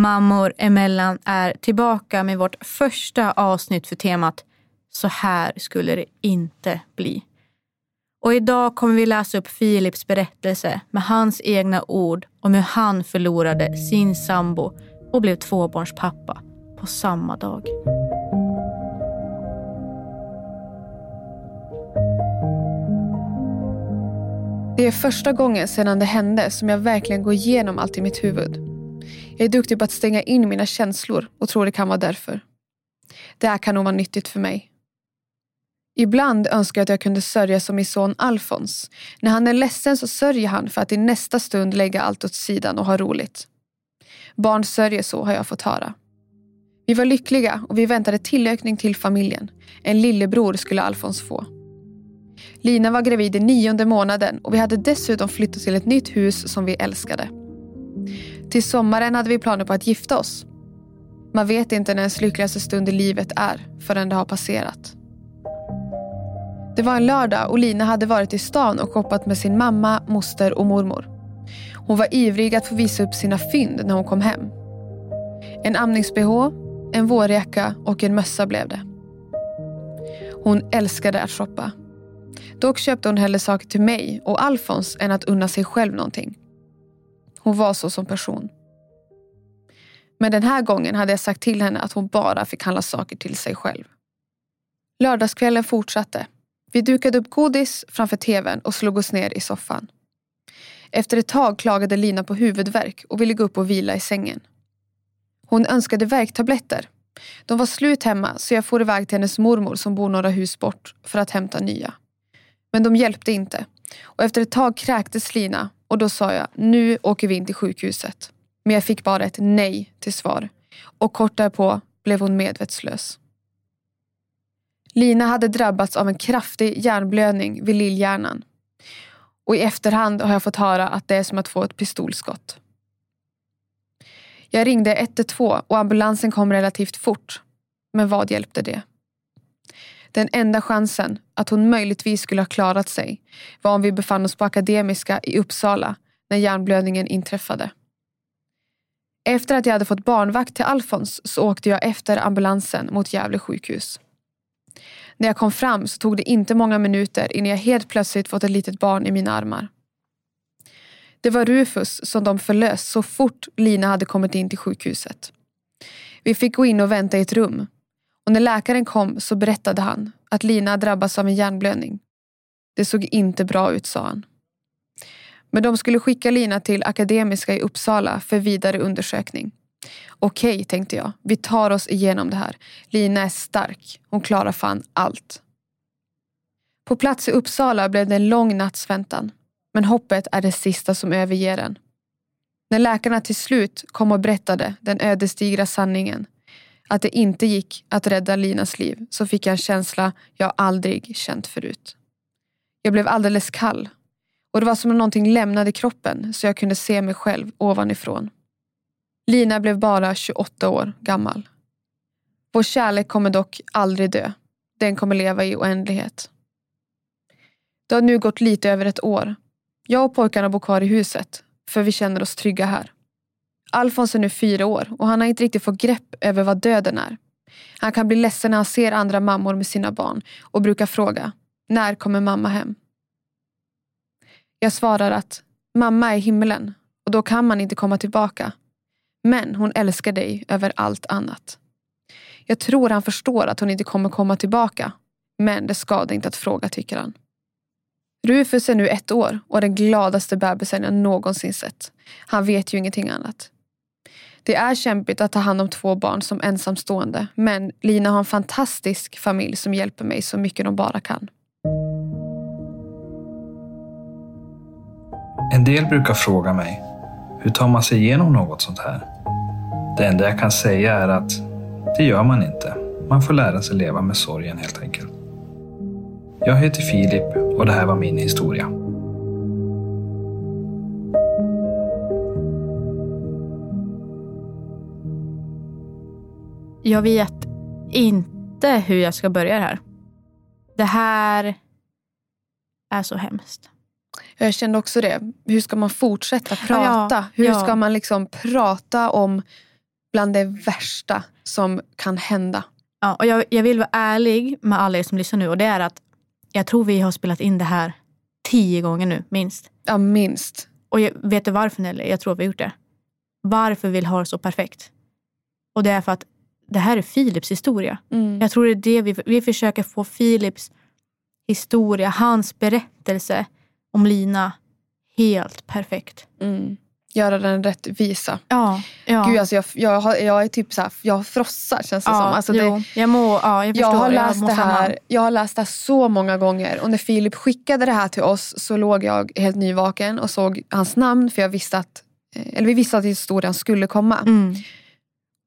Mammor emellan är tillbaka med vårt första avsnitt för temat Så här skulle det inte bli. Och idag kommer vi läsa upp Filips berättelse med hans egna ord om hur han förlorade sin sambo och blev tvåbarnspappa på samma dag. Det är första gången sedan det hände som jag verkligen går igenom allt i mitt huvud. Jag är duktig på att stänga in mina känslor och tror det kan vara därför. Det här kan nog vara nyttigt för mig. Ibland önskar jag att jag kunde sörja som min son Alfons. När han är ledsen så sörjer han för att i nästa stund lägga allt åt sidan och ha roligt. Barn sörjer så har jag fått höra. Vi var lyckliga och vi väntade tillökning till familjen. En lillebror skulle Alfons få. Lina var gravid i nionde månaden och vi hade dessutom flyttat till ett nytt hus som vi älskade. Till sommaren hade vi planer på att gifta oss. Man vet inte när ens lyckligaste stund i livet är förrän det har passerat. Det var en lördag och Lina hade varit i stan och shoppat med sin mamma, moster och mormor. Hon var ivrig att få visa upp sina fynd när hon kom hem. En amnings-bh, en vårjacka och en mössa blev det. Hon älskade att shoppa. Dock köpte hon hellre saker till mig och Alfons än att unna sig själv någonting. Hon var så som person. Men den här gången hade jag sagt till henne att hon bara fick handla saker till sig själv. Lördagskvällen fortsatte. Vi dukade upp godis framför tvn och slog oss ner i soffan. Efter ett tag klagade Lina på huvudvärk och ville gå upp och vila i sängen. Hon önskade värktabletter. De var slut hemma så jag for iväg till hennes mormor som bor några hus bort för att hämta nya. Men de hjälpte inte och efter ett tag kräktes Lina och då sa jag nu åker vi in till sjukhuset. Men jag fick bara ett nej till svar och kort därpå blev hon medvetslös. Lina hade drabbats av en kraftig hjärnblödning vid lillhjärnan. Och i efterhand har jag fått höra att det är som att få ett pistolskott. Jag ringde 112 och ambulansen kom relativt fort. Men vad hjälpte det? Den enda chansen att hon möjligtvis skulle ha klarat sig var om vi befann oss på Akademiska i Uppsala när hjärnblödningen inträffade. Efter att jag hade fått barnvakt till Alfons så åkte jag efter ambulansen mot Gävle sjukhus. När jag kom fram så tog det inte många minuter innan jag helt plötsligt fått ett litet barn i mina armar. Det var Rufus som de förlöst så fort Lina hade kommit in till sjukhuset. Vi fick gå in och vänta i ett rum. Och när läkaren kom så berättade han att Lina drabbats av en hjärnblödning. Det såg inte bra ut, sa han. Men de skulle skicka Lina till Akademiska i Uppsala för vidare undersökning. Okej, tänkte jag. Vi tar oss igenom det här. Lina är stark. Hon klarar fan allt. På plats i Uppsala blev det en lång natts väntan. Men hoppet är det sista som överger en. När läkarna till slut kom och berättade den ödesdigra sanningen att det inte gick att rädda Linas liv så fick jag en känsla jag aldrig känt förut. Jag blev alldeles kall och det var som om någonting lämnade kroppen så jag kunde se mig själv ovanifrån. Lina blev bara 28 år gammal. Vår kärlek kommer dock aldrig dö. Den kommer leva i oändlighet. Det har nu gått lite över ett år. Jag och pojkarna bor kvar i huset, för vi känner oss trygga här. Alfons är nu fyra år och han har inte riktigt fått grepp över vad döden är. Han kan bli ledsen när han ser andra mammor med sina barn och brukar fråga, när kommer mamma hem? Jag svarar att mamma är himmelen och då kan man inte komma tillbaka. Men hon älskar dig över allt annat. Jag tror han förstår att hon inte kommer komma tillbaka. Men det skadar inte att fråga tycker han. Rufus är nu ett år och den gladaste bebisen jag någonsin sett. Han vet ju ingenting annat. Det är kämpigt att ta hand om två barn som ensamstående men Lina har en fantastisk familj som hjälper mig så mycket de bara kan. En del brukar fråga mig, hur tar man sig igenom något sånt här? Det enda jag kan säga är att det gör man inte. Man får lära sig leva med sorgen helt enkelt. Jag heter Filip och det här var min historia. Jag vet inte hur jag ska börja det här. Det här är så hemskt. Jag kände också det. Hur ska man fortsätta prata? Ja, Hur ja. ska man liksom prata om bland det värsta som kan hända? Ja, och jag, jag vill vara ärlig med alla er som lyssnar nu och det är att jag tror vi har spelat in det här tio gånger nu, minst. Ja, minst. Och jag, vet du varför Nelly? Jag tror vi har gjort det. Varför vill ha det så perfekt? Och det är för att det här är Philips historia. Mm. Jag tror det är det vi, vi försöker få Philips historia, hans berättelse om Lina helt perfekt. Mm. Göra den rättvisa. Ja, ja. Gud, alltså jag, jag, har, jag är typ så här, jag frossar känns det ja, som. Alltså det, jag, må, ja, jag, jag förstår. har läst mår det här jag har läst det här så många gånger och när Filip skickade det här till oss så låg jag helt nyvaken och såg hans namn för jag visste att, eh, eller vi visste att historien skulle komma. Mm.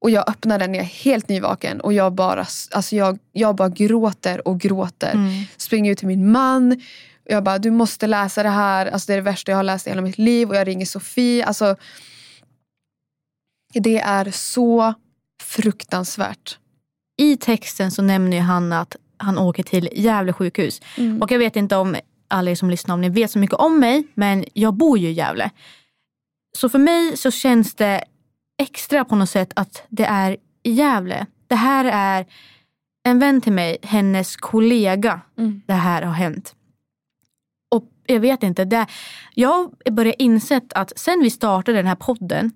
Och jag öppnar den, jag är helt nyvaken och jag bara, alltså jag, jag bara gråter och gråter. Mm. Springer ut till min man. Jag bara, du måste läsa det här. Alltså det är det värsta jag har läst i hela mitt liv. Och jag ringer Sofie. Alltså, det är så fruktansvärt. I texten så nämner ju han att han åker till Gävle sjukhus. Mm. Och jag vet inte om alla er som lyssnar om ni vet så mycket om mig, men jag bor ju i Gävle. Så för mig så känns det extra på något sätt att det är i Gävle. Det här är en vän till mig, hennes kollega. Mm. Det här har hänt. Och jag vet inte, det, jag börjar insett att sen vi startade den här podden,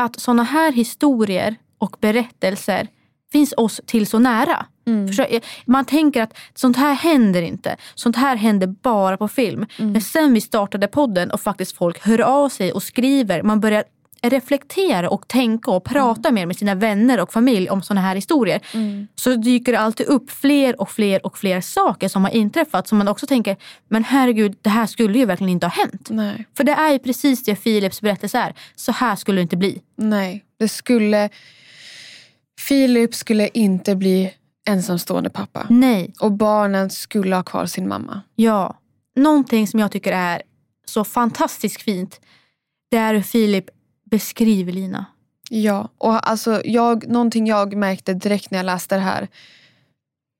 att sådana här historier och berättelser finns oss till så nära. Mm. Man tänker att sånt här händer inte. Sånt här händer bara på film. Mm. Men sen vi startade podden och faktiskt folk hör av sig och skriver. Man börjar reflektera och tänka och prata mer med sina vänner och familj om såna här historier. Mm. Så dyker det alltid upp fler och fler och fler saker som har inträffat. Som man också tänker, men herregud det här skulle ju verkligen inte ha hänt. Nej. För det är ju precis det Philips berättelse är. Så här skulle det inte bli. Nej, det skulle... Filip skulle inte bli ensamstående pappa. Nej. Och barnen skulle ha kvar sin mamma. Ja, någonting som jag tycker är så fantastiskt fint. Det är hur Filip beskriver Lina. Ja, och alltså jag, någonting jag märkte direkt när jag läste det här.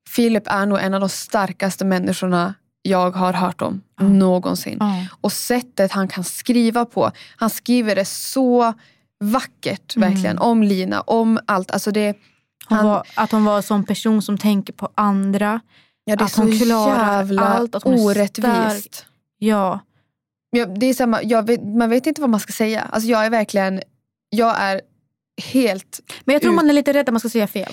Filip är nog en av de starkaste människorna jag har hört om Ja. någonsin. Ja. Och sättet han kan skriva på. Han skriver det så vackert Mm. verkligen. Om Lina, om allt. Alltså det, Hon Han- var, att hon var en sån person som tänker på andra. ja, det är Att hon så klarar jävla allt, att hon är orättvist. stark. Ja, Ja, det är samma, jag vet, man vet inte vad man ska säga. Alltså jag är verkligen, jag är helt men jag tror Ut- man är lite rädd att man ska säga fel.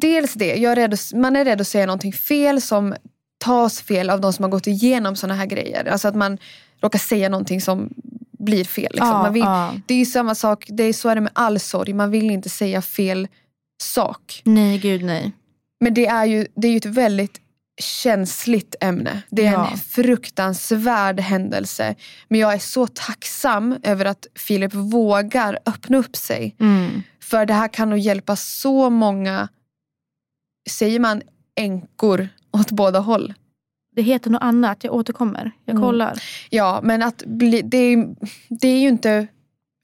Dels det, jag är rädd, man är rädd att säga någonting fel som tas fel av de som har gått igenom såna här grejer. Alltså att man råkar säga någonting som blir fel. Liksom. Ja, man vill, ja. Det är ju samma sak, det är, så är det med all sorg. Man vill inte säga fel sak. Nej, gud nej. Men det är ju, det är ju ett väldigt känsligt ämne. Det är Ja. en fruktansvärd händelse. Men jag är så tacksam över att Filip vågar öppna upp sig. Mm. För det här kan nog hjälpa så många, säger man änkor åt båda håll? Det heter något annat. Jag återkommer. Jag Mm. kollar. Ja, men att bli, det, är, det är ju inte...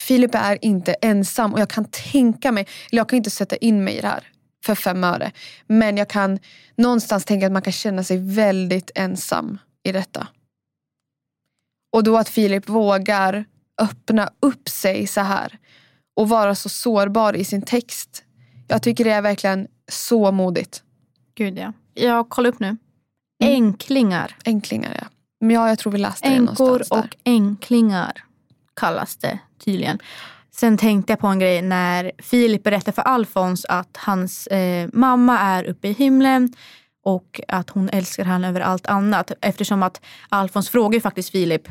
Filip är inte ensam och jag kan tänka mig, eller jag kan inte sätta in mig i det här för fem öre. Men jag kan någonstans tänka att man kan känna sig väldigt ensam i detta. Och då att Filip vågar öppna upp sig så här och vara så sårbar i sin text. Jag tycker det är verkligen så modigt. Gud ja. Jag kollar upp nu. Mm. Änklingar. Änklingar ja. Men ja, jag tror vi läste det Änkor någonstans där. och änklingar kallas det tydligen. Sen tänkte jag på en grej när Filip berättade för Alfons att hans eh, mamma är uppe i himlen och att hon älskar han över allt annat. Eftersom att Alfons frågar ju faktiskt Filip,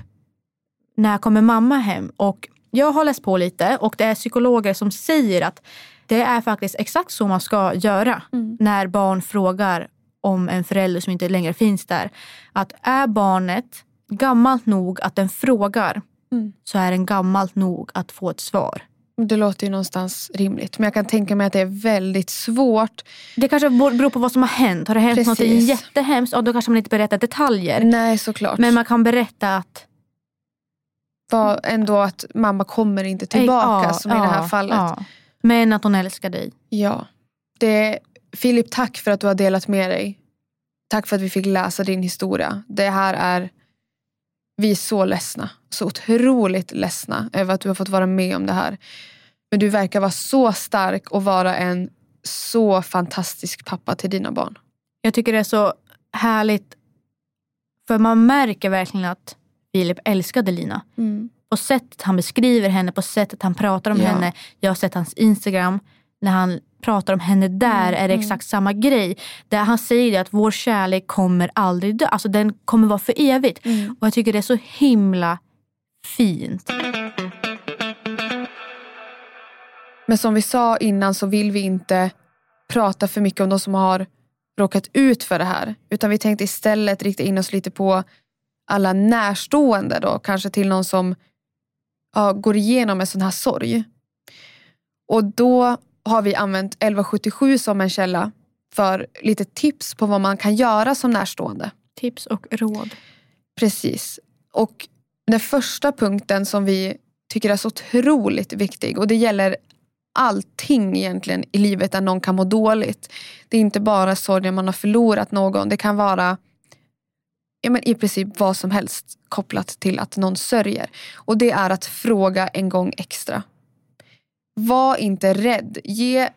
när kommer mamma hem? Och jag har läst på lite och det är psykologer som säger att det är faktiskt exakt så man ska göra när barn frågar om en förälder som inte längre finns där. Att är barnet gammalt nog att den frågar Mm. så är den gammalt nog att få ett svar. Det låter ju någonstans rimligt. Men jag kan tänka mig att det är väldigt svårt. Det kanske beror på vad som har hänt. Har det hänt Precis. något jättehemskt, ja, då kanske man inte berättar detaljer. Nej, såklart. Men man kan berätta att... Var ändå att mamma kommer inte tillbaka Ja, som i det här ja, fallet. Ja. ja. Men att hon älskar dig. Det, Filip, tack för att du har delat med dig. Tack för att vi fick läsa din historia. Det här är... Vi är så ledsna. Så otroligt ledsna över att du har fått vara med om det här. Men du verkar vara så stark och vara en så fantastisk pappa till dina barn. Jag tycker det är så härligt. För man märker verkligen att Filip älskade Lina. På sättet han beskriver henne, på sättet han pratar om Ja. henne. Jag har sett hans Instagram. När han pratar om henne där Mm, är det exakt samma grej. Där han säger att vår kärlek kommer aldrig dö. Alltså den kommer vara för evigt. Mm. Och jag tycker det är så himla fint. Men som vi sa innan så vill vi inte prata för mycket om de som har råkat ut för det här. Utan vi tänkte istället rikta in oss lite på alla närstående då. Kanske till någon som ja, går igenom en sån här sorg. Och då har vi använt 1177 som en källa för lite tips på vad man kan göra som närstående. Tips och råd. Precis. Och den första punkten som vi tycker är så otroligt viktig och det gäller allting egentligen i livet där någon kan må dåligt. Det är inte bara sorg när man har förlorat någon. Det kan vara ja, men i princip vad som helst kopplat till att någon sörjer. Och det är att fråga en gång extra. Var inte rädd. Ge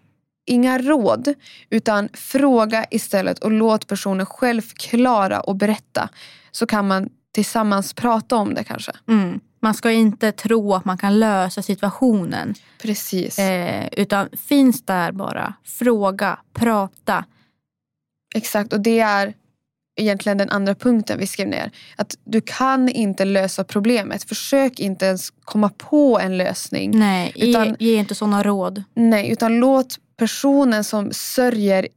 inga råd utan fråga istället och låt personen själv förklara och berätta. Så kan man tillsammans prata om det kanske. Mm. Man ska inte tro att man kan lösa situationen. Precis. Eh, utan finns där bara. Fråga, prata. Exakt och det är egentligen den andra punkten vi skrev ner. Att du kan inte lösa problemet. Försök inte ens komma på en lösning. Nej, Utan- ge, inte sådana råd. Nej, utan låt personen som sörjer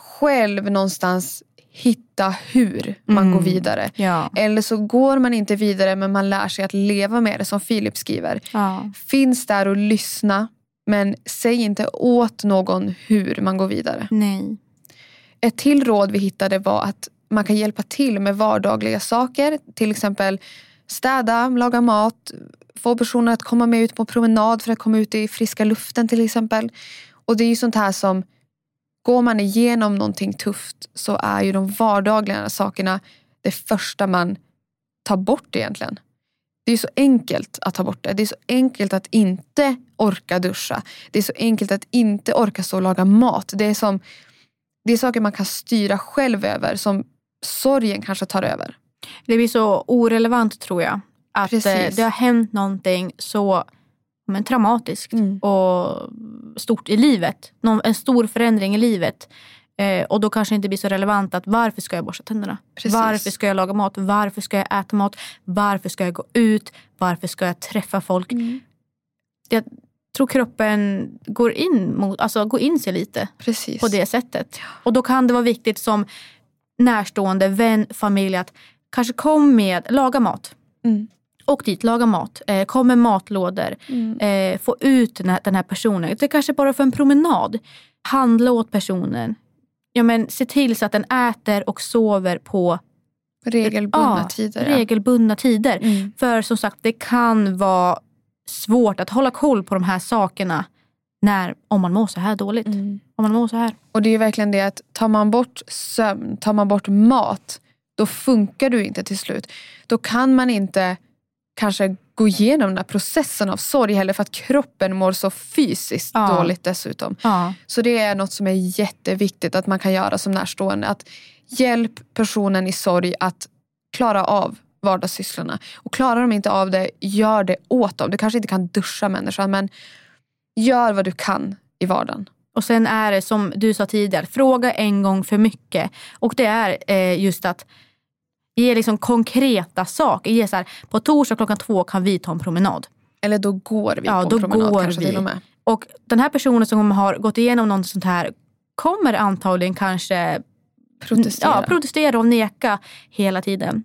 själv någonstans hitta hur man Mm. går vidare. Ja. Eller så går man inte vidare men man lär sig att leva med det som Filip skriver. ja. Finns där och lyssna men säg inte åt någon hur man går vidare. Nej. Ett till råd vi hittade var att man kan hjälpa till med vardagliga saker. Till exempel städa, laga mat, få personer att komma med ut på promenad för att komma ut i friska luften till exempel. Och det är ju sånt här som, går man igenom någonting tufft så är ju de vardagliga sakerna det första man tar bort egentligen. Det är så enkelt att ta bort det. Det är så enkelt att inte orka duscha. Det är så enkelt att inte orka stå och laga mat. Det är, som, det är saker man kan styra själv över som sorgen kanske tar över. Det blir så orelevant tror jag. Att Precis. eh, det har hänt någonting så men, traumatiskt Mm. och stort i livet. Någon, en stor förändring i livet. Eh, och då kanske det inte blir så relevant att varför ska jag borsta tänderna? Precis. Varför ska jag laga mat? Varför ska jag äta mat? Varför ska jag gå ut? Varför ska jag träffa folk? Mm. Jag tror kroppen går in, mot, alltså går in sig lite Precis. på det sättet. Och då kan det vara viktigt som närstående, vän, familj att kanske kom med, laga mat. Mm. Åk dit, laga mat. Eh, kom med matlådor. Mm. Eh, få ut den här, den här personen. Det kanske bara för en promenad. Handla åt personen. Ja, men, se till så att den äter och sover på Regelbundna ja, tider. ja. regelbundna tider. Mm. För som sagt, det kan vara svårt att hålla koll på de här sakerna när, om man mår så här dåligt. Mm. Om man mår så här. Och det är ju verkligen det att tar man bort sömn, tar man bort mat, då funkar du inte till slut. Då kan man inte kanske gå igenom den här processen av sorg heller för att kroppen mår så fysiskt Ja. dåligt dessutom. Ja. Så det är något som är jätteviktigt att man kan göra som närstående. Att hjälp personen i sorg att klara av vardagssysslorna. Och klarar de inte av det, gör det åt dem. Du kanske inte kan duscha människan men gör vad du kan i vardagen. Och sen är det som du sa tidigare, fråga en gång för mycket. Och det är eh, just att ge liksom konkreta saker. Ge så här, på torsdag klockan två kan vi ta en promenad. Eller då går vi Ja, på en promenad går kanske vi. till och med. Och den här personen som har gått igenom något sånt här kommer antagligen kanske Protestera. Ja, protestera och neka hela tiden.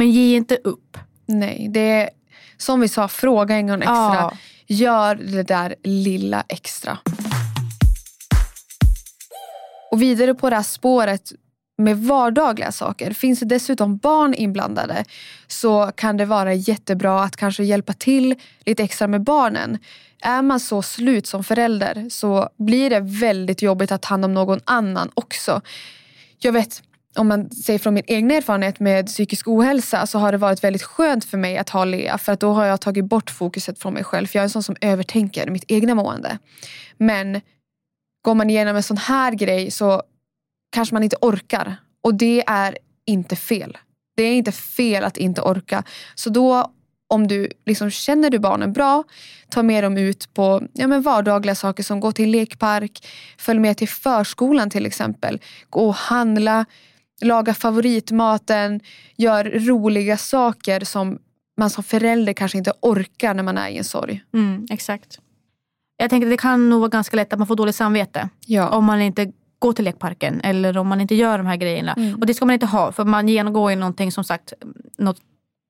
Men ge inte upp. Nej, det är som vi sa, fråga en gång extra. Ja. Gör det där lilla extra. Och vidare på det här spåret med vardagliga saker. Finns det dessutom barn inblandade så kan det vara jättebra att kanske hjälpa till lite extra med barnen. Är man så slut som förälder så blir det väldigt jobbigt att ta hand om någon annan också. Jag vet, om man säger från min egen erfarenhet med psykisk ohälsa så har det varit väldigt skönt för mig att ha Lea för att då har jag tagit bort fokuset från mig själv. För jag är en sån som övertänker mitt egna mående. Men går man igenom en sån här grej så kanske man inte orkar. Och det är inte fel. Det är inte fel att inte orka. Så då om du liksom känner du barnen bra, ta med dem ut på ja, men vardagliga saker som gå till lekpark, följ med till förskolan till exempel. Gå och handla, laga favoritmaten, gör roliga saker som man som förälder kanske inte orkar när man är i en sorg. Mm, exakt. Jag tänker att det kan nog vara ganska lätt att man får dåligt samvete. Ja. Om man inte går till lekparken eller om man inte gör de här grejerna. Och det ska man inte ha för man genomgår ju någonting som sagt något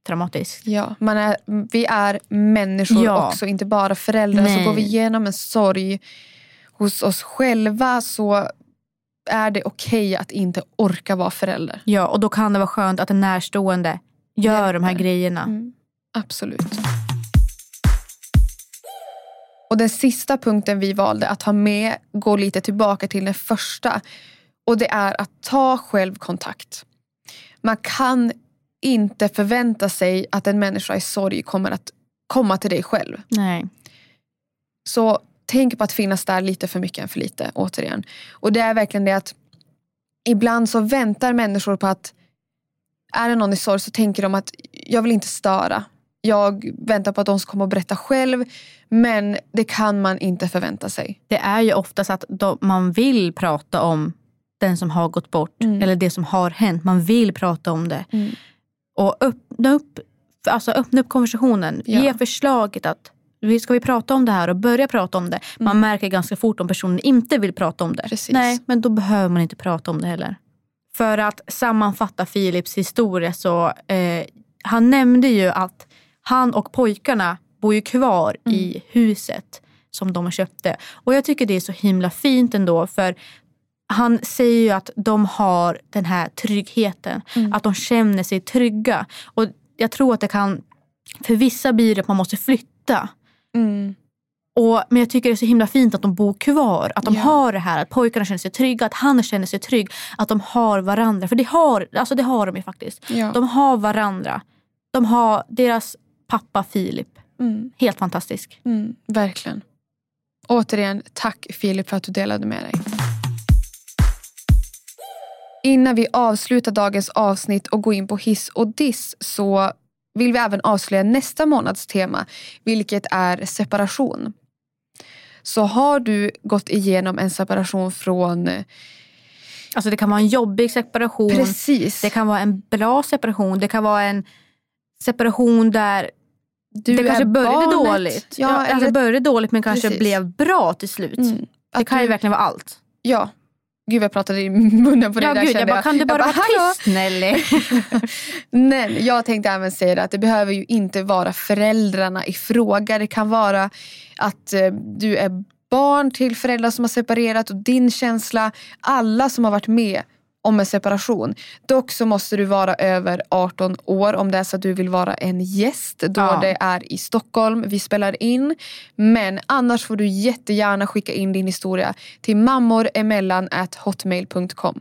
traumatiskt. Ja, man är, vi är människor Ja. också, inte bara föräldrar. Nej. Så går vi igenom en sorg hos oss själva så är det okej att inte orka vara förälder. Ja, och då kan det vara skönt att en närstående gör de här Hjälper. grejerna. Mm, absolut. Och den sista punkten vi valde att ha med går lite tillbaka till den första. Och det är att ta självkontakt. Man kan inte förvänta sig att en människa i sorg kommer att komma till dig själv. Nej. Så tänk på att finnas där lite för mycket än för lite, återigen. Och det är verkligen det att ibland så väntar människor på att är det någon i sorg så tänker de att jag vill inte störa. Jag väntar på att de ska komma och berätta själv. Men det kan man inte förvänta sig. Det är ju oftast att de, man vill prata om den som har gått bort Mm. eller det som har hänt. Man vill prata om det. Mm. Och öppna upp, alltså öppna upp konversationen. Ja. Ge förslaget att vi ska vi prata om det här och börja prata om det. Man märker ganska fort om personen inte vill prata om det. Mm. Precis. Nej, men då behöver man inte prata om det heller. För att sammanfatta Philips historia så eh, han nämnde ju att han och pojkarna bor ju kvar i huset som de köpte. Och jag tycker det är så himla fint ändå för han säger ju att de har den här tryggheten. Att de känner sig trygga. Och jag tror att det kan, för vissa blir det att man måste flytta. Mm. Och, men jag tycker det är så himla fint att de bor kvar. Att de Ja. har det här, att pojkarna känner sig trygga, att han känner sig trygg. Att de har varandra. För det har, alltså det har de ju faktiskt. Ja. De har varandra. De har deras pappa Filip. Mm. Helt fantastisk. Mm. Verkligen. Återigen, tack Filip för att du delade med dig. Innan vi avslutar dagens avsnitt och går in på hiss och diss så vill vi även avslöja nästa månads tema, vilket är separation. Så har du gått igenom en separation från... Alltså det kan vara en jobbig separation. Precis. Det kan vara en bra separation. Det kan vara en separation där Du det kanske började barnet. dåligt. Ja, Ja, alltså eller- det började dåligt men kanske Precis. blev bra till slut. Mm. Det kan ju du- verkligen vara allt. Ja. Gud jag pratade i munnen på dig Ja, där gud, kände jag bara, kan du bara vara "Hallå?" tyst Nelly? Men jag tänkte även säga det att det behöver ju inte vara föräldrarna i fråga. Det kan vara att eh, du är barn till föräldrar som har separerat och din känsla. Alla som har varit med om en separation. Dock så måste du vara över 18 år om det är så att du vill vara en gäst då Ja. det är i Stockholm vi spelar in. Men annars får du jättegärna skicka in din historia till mammoremellan@hotmail.com.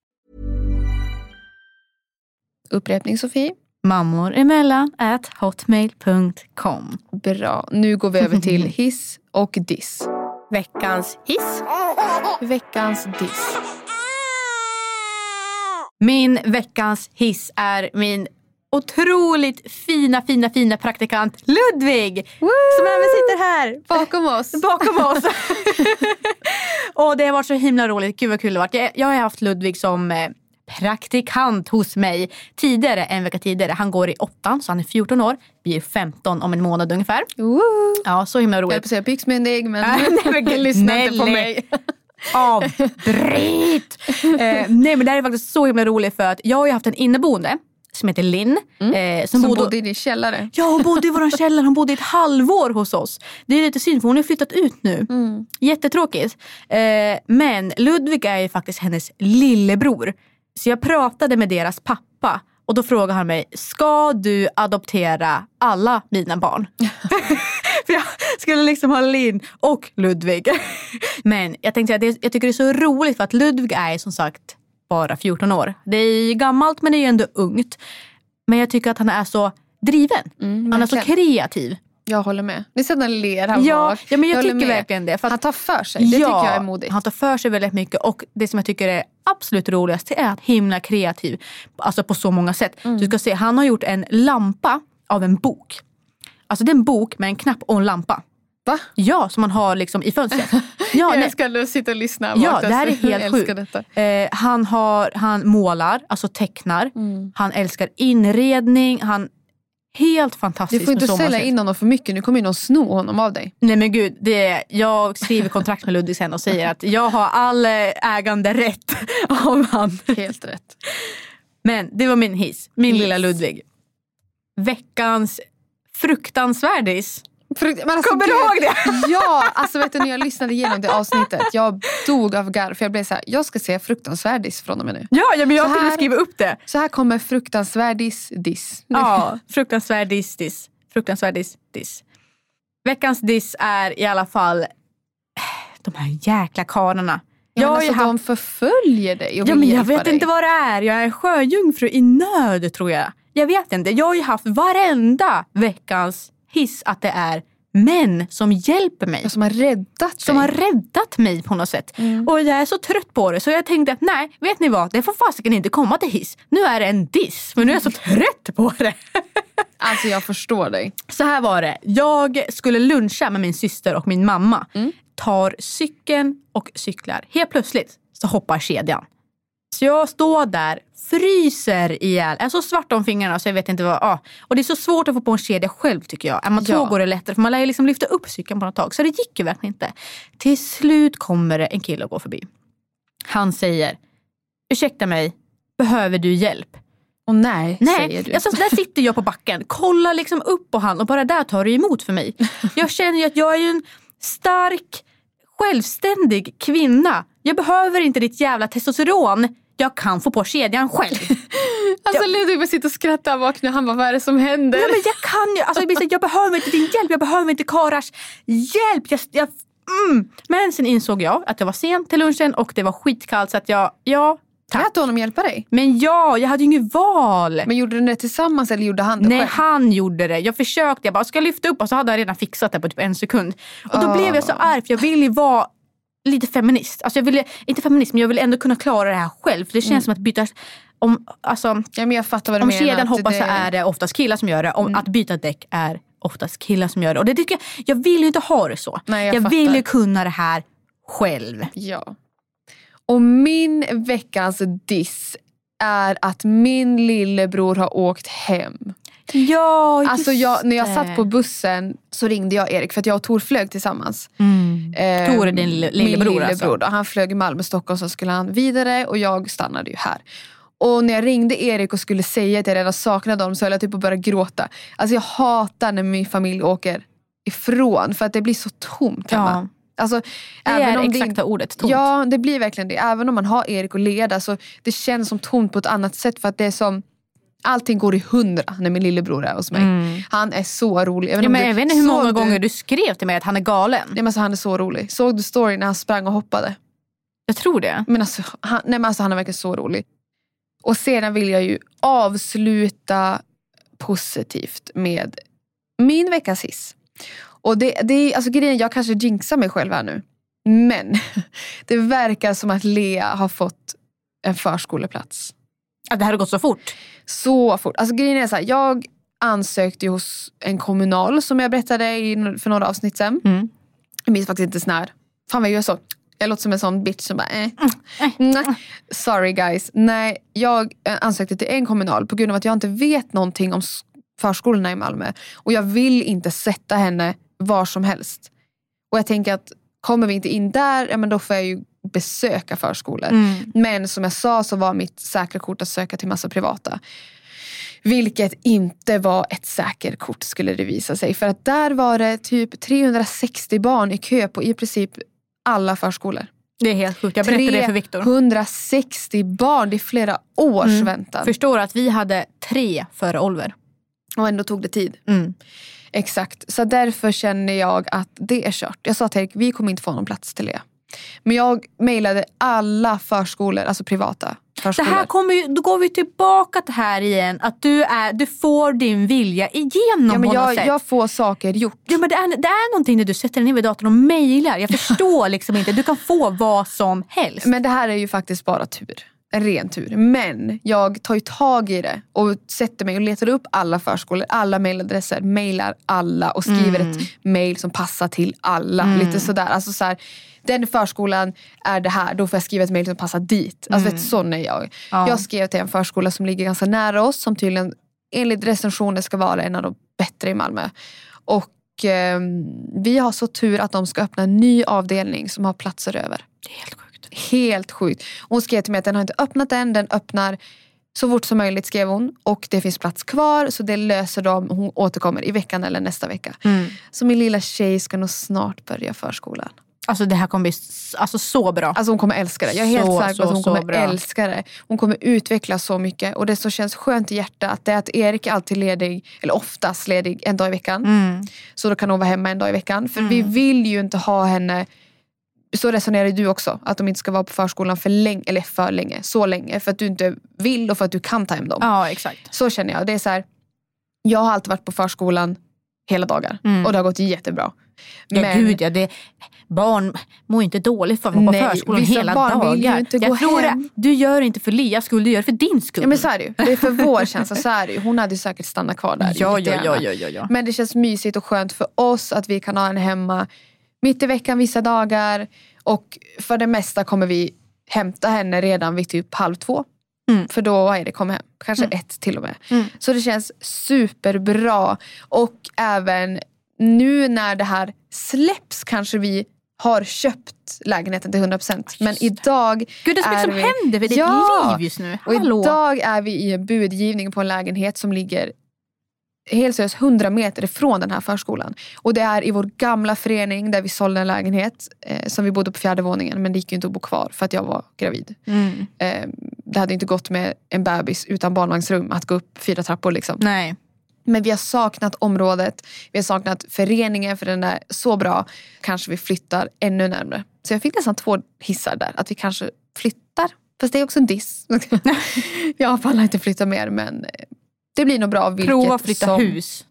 Upprepning Sofie. Mammor emellan at hotmail.com. Bra. Nu går vi över till hiss och diss. Veckans hiss. Veckans diss. Min veckans hiss är min otroligt fina, fina, fina praktikant Ludvig. Som även sitter här Bakom oss. bakom oss. och det har varit så himla roligt. Gud vad kul det har varit. Jag, jag har haft Ludvig som eh, praktikant hos mig tidigare, en vecka tidigare. Han går i åttan, så han är 14 år, blir 15 om en månad ungefär. Woo. Ja, så himla Jag höll roligt. på att säga byxmyndig men Nej, men lyssna inte på mig. Avbryt! eh, nej men det här är faktiskt så himla roligt för att jag har ju haft en inneboende som heter Linn. Eh, som, Mm. Som bodde, bodde i din källare. Ja, hon bodde i vår källare. Hon bodde i ett halvår hos oss. Det är lite synd för hon har flyttat ut nu. Mm. Jättetråkigt. Eh, men Ludvig är ju faktiskt hennes lillebror. Så jag pratade med deras pappa och då frågade han mig, ska du adoptera alla mina barn? för jag skulle liksom ha Linn och Ludvig. men jag tänkte att jag tycker det är så roligt för att Ludvig är som sagt bara 14 år. Det är gammalt men det är ändå ungt. Men jag tycker att han är så driven. han är så kreativ. Jag håller med. Ni ser att han ler här Ja, bak. ja men jag, håller tycker med. verkligen det. Han tar för sig. Det tycker jag är modigt. Han tar för sig väldigt mycket och det som jag tycker är absolut roligast är att himla kreativ. Alltså på så många sätt. Mm. Du ska se, han har gjort en lampa av en bok. Alltså det är en bok med en knapp och en lampa. Va? Ja, som man har liksom i fönstret. Ja, jag nej. älskar att sitta och lyssna. Ja, det här är jag helt sjukt. Eh, han, har, han målar, alltså tecknar. Han älskar inredning. Han Helt Du fantastisk. får inte sälja in honom för mycket. Nu kommer ju någon sno honom av dig. Nej men gud, det är, jag skriver kontrakt med Ludvig sen och säger att jag har all eh, äganderätt av han. Helt rätt. Men det var min hiss, min Yes. lilla Ludvig. Veckans fruktansvärdis. Frukt, alltså, Kommer du ihåg det? Ja, alltså vet du när jag lyssnade igenom det avsnittet. Jag dog av garv för jag blev så här, jag ska säga fruktansvärdis från och med nu. Ja, ja men jag Så här- skriva upp det. Så här kommer fruktansvärdis diss. Ja, fruktansvärdis diss. Fruktansvärdis diss. Veckans diss är i alla fall de här jäkla karlarna. Ja, Jag alltså, haft- De förföljer dig och Ja, men jag vet dig. inte vad det är. Jag är sjöjungfru i nöd tror jag. Jag vet inte. Jag har ju haft varenda veckans hiss att det är män som hjälper mig. Som har räddat Som dig. har räddat mig på något sätt. Mm. Och jag är så trött på det så jag tänkte att nej, vet ni vad? Det får fasiken inte komma till hiss. Nu är det en diss. För nu är jag så trött på det. Alltså jag förstår dig. Så här var det. Jag skulle luncha med min syster och min mamma. Mm. Tar cykeln och cyklar. Helt plötsligt så hoppar kedjan. Så jag står där, fryser ihjäl. Jag är så svart om fingrarna så jag vet inte vad. Ja. Och det är så svårt att få på en kedja själv tycker jag. Är man två Ja. går det lättare för man lär ju liksom lyfta upp cykeln på något tag. Så det gick ju verkligen inte. Till slut kommer det en kille och går förbi. Han säger, ursäkta mig, behöver du hjälp? Och nej, Nej, säger du. alltså, där sitter jag på backen, kollar liksom upp på han och bara där tar det emot för mig. Jag känner ju att jag är ju en stark, självständig kvinna. Jag behöver inte ditt jävla testosteron. Jag kan få på kedjan själv. Alltså Ludvig bara sitter och skrattar bak nu. Han bara, vad är det som händer? Nej, men jag kan ju, alltså, jag, så- jag behöver inte din hjälp, jag behöver inte karars hjälp. Jag, jag, mm. Men sen insåg jag att det var sent till lunchen och det var skitkallt så att jag, ja, tack. Lät du honom hjälpa dig? Men ja, jag hade ju inget val. Men gjorde ni det tillsammans eller gjorde han det Nej, själv? han gjorde det. Jag försökte, jag bara ska jag lyfta upp och så hade han redan fixat det på typ en sekund. Och då Ah. blev jag så arg för jag ville ju vara lite feminist. Alltså jag ville, inte feminist men jag ville ändå kunna klara det här själv. För det känns som att byta, om, alltså, Ja, men jag fattar vad du om menar. kedjan att hoppar det- Mm. så är det oftast killar som gör det. Om att byta däck är oftast killar som gör det. Och det tycker jag, jag vill ju inte ha det så. Nej, jag vill fattar. ju kunna det här själv. Ja. Och min veckans diss är att min lillebror har åkt hem. Ja, just Alltså jag, när jag satt på bussen så ringde jag Erik för att jag och Tor flög tillsammans. Mm. Eh, Tor är din lille- min lillebror lillebror. alltså? Han flög i Malmö, Stockholm, så skulle han vidare och jag stannade ju här. Och när jag ringde Erik och skulle säga att jag redan saknade honom så höll jag typ på att börja gråta. Alltså jag hatar när min familj åker ifrån för att det blir så tomt hemma. Ja. Alltså, Det är exakta ordet, tomt. Ja, det blir verkligen det. Även om man har Erik och Leda så det känns som tomt på ett annat sätt för att det är som Allting går i hundra när min lillebror är hos mig. Han är så rolig. Även Mm. Ja, om men du- jag vet inte hur många du- gånger du skrev till mig att han är galen. Nej, men alltså, han är så rolig. Såg du storyn när han sprang och hoppade? Jag tror det. Men alltså, han, nej, men alltså, han är verkligen så rolig. Och sedan vill jag ju avsluta positivt med min veckas hiss. Och det, det är, alltså grejen, jag kanske jinxar mig själv här nu. Men det verkar som att Lea har fått en förskoleplats. Att det här har gått så fort. Så fort. Alltså grejen är så här, jag ansökte hos en kommunal som jag berättade i, för några avsnitt sen. Mm. Jag minns faktiskt inte när. Fan vad jag gör så. Jag låter som en sån bitch som bara eh. Nej. Sorry guys. Nej, jag eh, ansökte till en kommunal på grund av att jag inte vet någonting om förskolorna i Malmö. Och jag vill inte sätta henne var som helst. Och jag tänker att kommer vi inte in där, ja, men då får jag ju besöka förskolor. Mm. Men som jag sa så var mitt säkra kort att söka till massa privata. Vilket inte var ett säkert kort skulle det visa sig. För att där var det typ 360 barn i kö på i princip alla förskolor. Det är helt sjukt. Jag berättade det för Viktor. 360 barn, det är flera års Mm. väntan. Förstår att vi hade tre före Oliver. Och ändå tog det tid. Mm. Exakt, så därför känner jag att det är kört. Jag sa till Erik, vi kommer inte få någon plats till Lea. Men jag mejlade alla förskolor, alltså privata Det förskolor. här kommer ju, då går vi tillbaka till här igen. Att du, är, du får din vilja igenom ja, men jag, sätt. jag får saker gjort. Ja, men det, är, det är någonting när du sätter dig ner vid datorn och mejlar. Jag förstår liksom inte. Du kan få vad som helst. Men det här är ju faktiskt bara tur. En ren tur. Men jag tar ju tag i det och sätter mig och letar upp alla förskolor, alla mejladresser, mejlar alla och skriver Mm. ett mejl som passar till alla. Mm. Lite sådär. Alltså så här, den förskolan är det här, då får jag skriva ett mejl som passar dit. Alltså Mm. vet, sån är jag. Ja. Jag skrev till en förskola som ligger ganska nära oss som tydligen enligt recensioner ska vara en av de bättre i Malmö. Och eh, vi har så tur att de ska öppna en ny avdelning som har platser över. Det är helt sjukt. Helt sjukt. Hon skrev till mig att den har inte öppnat än, den öppnar så fort som möjligt skrev hon. Och det finns plats kvar så det löser de. Hon återkommer i veckan eller nästa vecka. Mm. Så min lilla tjej ska nog snart börja förskolan. Alltså det här kommer bli alltså, så bra. Alltså hon kommer älska det. Jag är helt Så, säker på att hon kommer bra. älska det. Hon kommer utvecklas så mycket. Och det som känns skönt i hjärtat är att Erik är alltid ledig, eller oftast ledig en dag i veckan. Mm. Så då kan hon vara hemma en dag i veckan. För vi vill ju inte ha henne så resonerar ju du också. Att de inte ska vara på förskolan för länge, eller för länge, så länge. För att du inte vill och för att du kan ta hem dem. Ja, exakt. Så känner jag. Det är så här, jag har alltid varit på förskolan hela dagar. Mm. Och det har gått jättebra. Ja, Men- gud ja. Det, barn mår inte dåligt för att vara på förskolan hela barn dagar. vill ju inte jag gå tror hem. Det, du gör det inte för Lias skull, du gör det för din skull. Ja men så är det ju. Det är för vår känsla. Så är det ju. Hon hade ju säkert stannat kvar där. Ja, ja, ja, ja, ja, ja. Men det känns mysigt och skönt för oss att vi kan ha henne hemma mitt i veckan vissa dagar. Och för det mesta kommer vi hämta henne redan vid typ halv två. Mm. För då är det kommer hem. Kanske ett till och med. Mm. Så det känns superbra. Och även nu när det här släpps kanske vi har köpt lägenheten till 100%. Men idag Gud, det är så mycket som vi... händer för ditt Ja! liv just nu. Och Hallå. idag är vi i en budgivning på en lägenhet som ligger helt seriöst 100 meter ifrån den här förskolan. Och det är i vår gamla förening där vi sålde en lägenhet eh, som vi bodde på fjärde våningen men det gick ju inte att bo kvar för att jag var gravid. Mm. Eh, det hade inte gått med en bebis utan barnvagnsrum att gå upp fyra trappor liksom. Nej. Men vi har saknat området, vi har saknat föreningen för den är så bra. Kanske vi flyttar ännu närmare. Så jag fick nästan två hissar där, att vi kanske flyttar. Fast det är också en diss. jag pallar inte flytta mer men eh, det blir nog bra. Vilket Prova att flytta som, hus.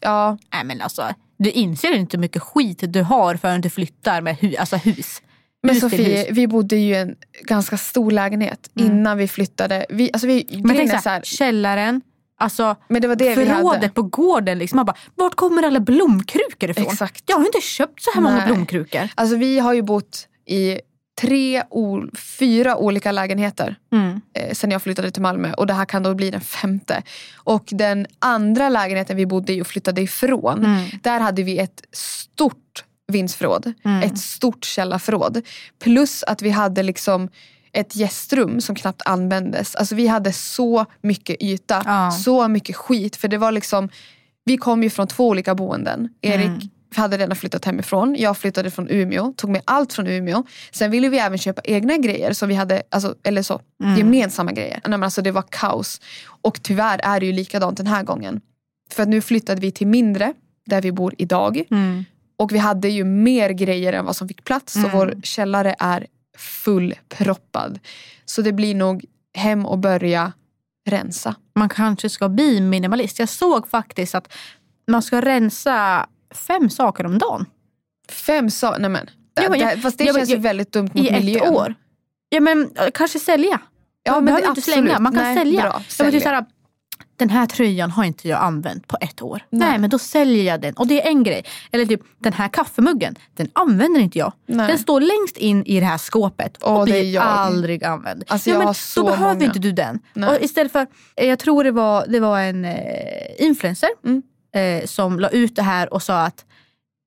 Ja, Nej men alltså, du inser inte hur mycket skit du har förrän du flyttar med hu- alltså hus. men Sofie, vi bodde ju i en ganska stor lägenhet innan vi flyttade. Vi, alltså vi, Men tänk så så här, här, källaren, alltså men det var det vi hade. förrådet på gården. Liksom. Man bara, vart kommer alla blomkrukor ifrån? Exakt. Jag har inte köpt så här många Nej. blomkrukor. Alltså vi har ju bott i tre, fyra olika lägenheter Mm. eh, sen jag flyttade till Malmö och det här kan då bli den femte. Och den andra lägenheten vi bodde i och flyttade ifrån, Mm. där hade vi ett stort vindsförråd. Mm. Ett stort källarförråd. Plus att vi hade liksom ett gästrum som knappt användes. Alltså vi hade så mycket yta, Ja. så mycket skit. För det var liksom, vi kom ju från två olika boenden. Erik Mm. Hade redan flyttat hemifrån. Jag flyttade från Umeå, tog med allt från Umeå. Sen ville vi även köpa egna grejer, som vi hade, alltså, eller så, Mm. gemensamma grejer. Nej, men alltså, det var kaos. Och tyvärr är det ju likadant den här gången. För att nu flyttade vi till mindre, där vi bor idag. Mm. Och vi hade ju mer grejer än vad som fick plats. Så Mm. vår källare är fullproppad. Så det blir nog hem och börja rensa. Man kanske ska bli minimalist. Jag såg faktiskt att man ska rensa fem saker om dagen. Fem saker, nej men. Ja, men jag- det, fast det ja, men känns ju jag- väldigt dumt mot I ett miljön. år. Ja men eh, kanske sälja. Ja, man men behöver inte slänga, man kan Nej, sälja. bra, Ja, men typ sälja. såhär, den här tröjan har inte jag använt på ett år. Nej. men då säljer jag den. Och det är en grej. Eller typ den här kaffemuggen, den använder inte jag. Nej. Den står längst in i det här skåpet Åh, och är blir jag. aldrig använd. Alltså, jag men då behöver många. inte du den. Nej. Och istället för, eh, jag tror det var, det var en eh, influencer Mm. Eh, som la ut det här och sa att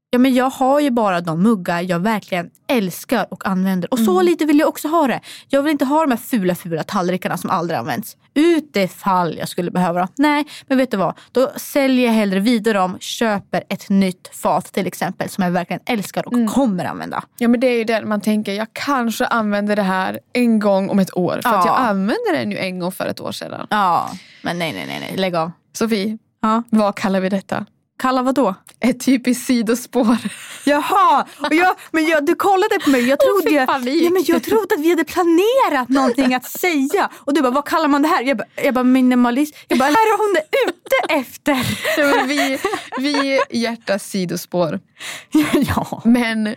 Ja, men jag har ju bara de muggar jag verkligen älskar och använder. Och så Mm. lite vill jag också ha det. Jag vill inte ha de här fula, fula tallrikarna som aldrig används. Utifall jag skulle behöva dem. Nej, men vet du vad? Då säljer jag hellre vidare dem, köper ett nytt fat till exempel som jag verkligen älskar och Mm. kommer använda. Ja men det är ju det man tänker, jag kanske använder det här en gång om ett år. För att Ja. jag använde den ju en gång för ett år sedan. Ja, men nej, nej, nej, nej. lägg av. Sofie, Ja. vad kallar vi detta? Kalla vad då? Ett typiskt sidospår. Jaha, och jag, men jag, du kollade på mig. Jag trodde, jag, ja, men jag trodde att vi hade planerat någonting att säga. Och du bara, vad kallar man det här? Jag bara, jag bara minimalist. Jag bara, är hon är ute efter. Ja, vi, vi hjärtas sidospår. ja. Men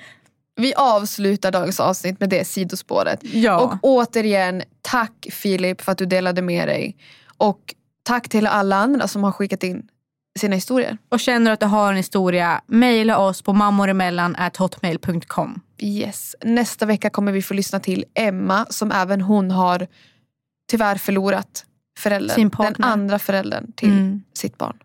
vi avslutar dagens avsnitt med det sidospåret. Ja. Och återigen, tack Filip för att du delade med dig. Och tack till alla andra som har skickat in sina historier. Och känner att du har en historia, mejla oss på mammoremellan.hotmail.com. Yes. Nästa vecka kommer vi få lyssna till Emma som även hon har tyvärr förlorat föräldern. Den andra föräldern till Mm. sitt barn.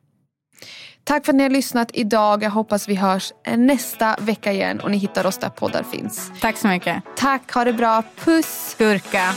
Tack för att ni har lyssnat idag. Jag hoppas vi hörs nästa vecka igen och ni hittar oss där poddar finns. Tack så mycket. Tack, ha det bra. Puss! Gurka.